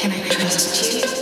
Can I trust you?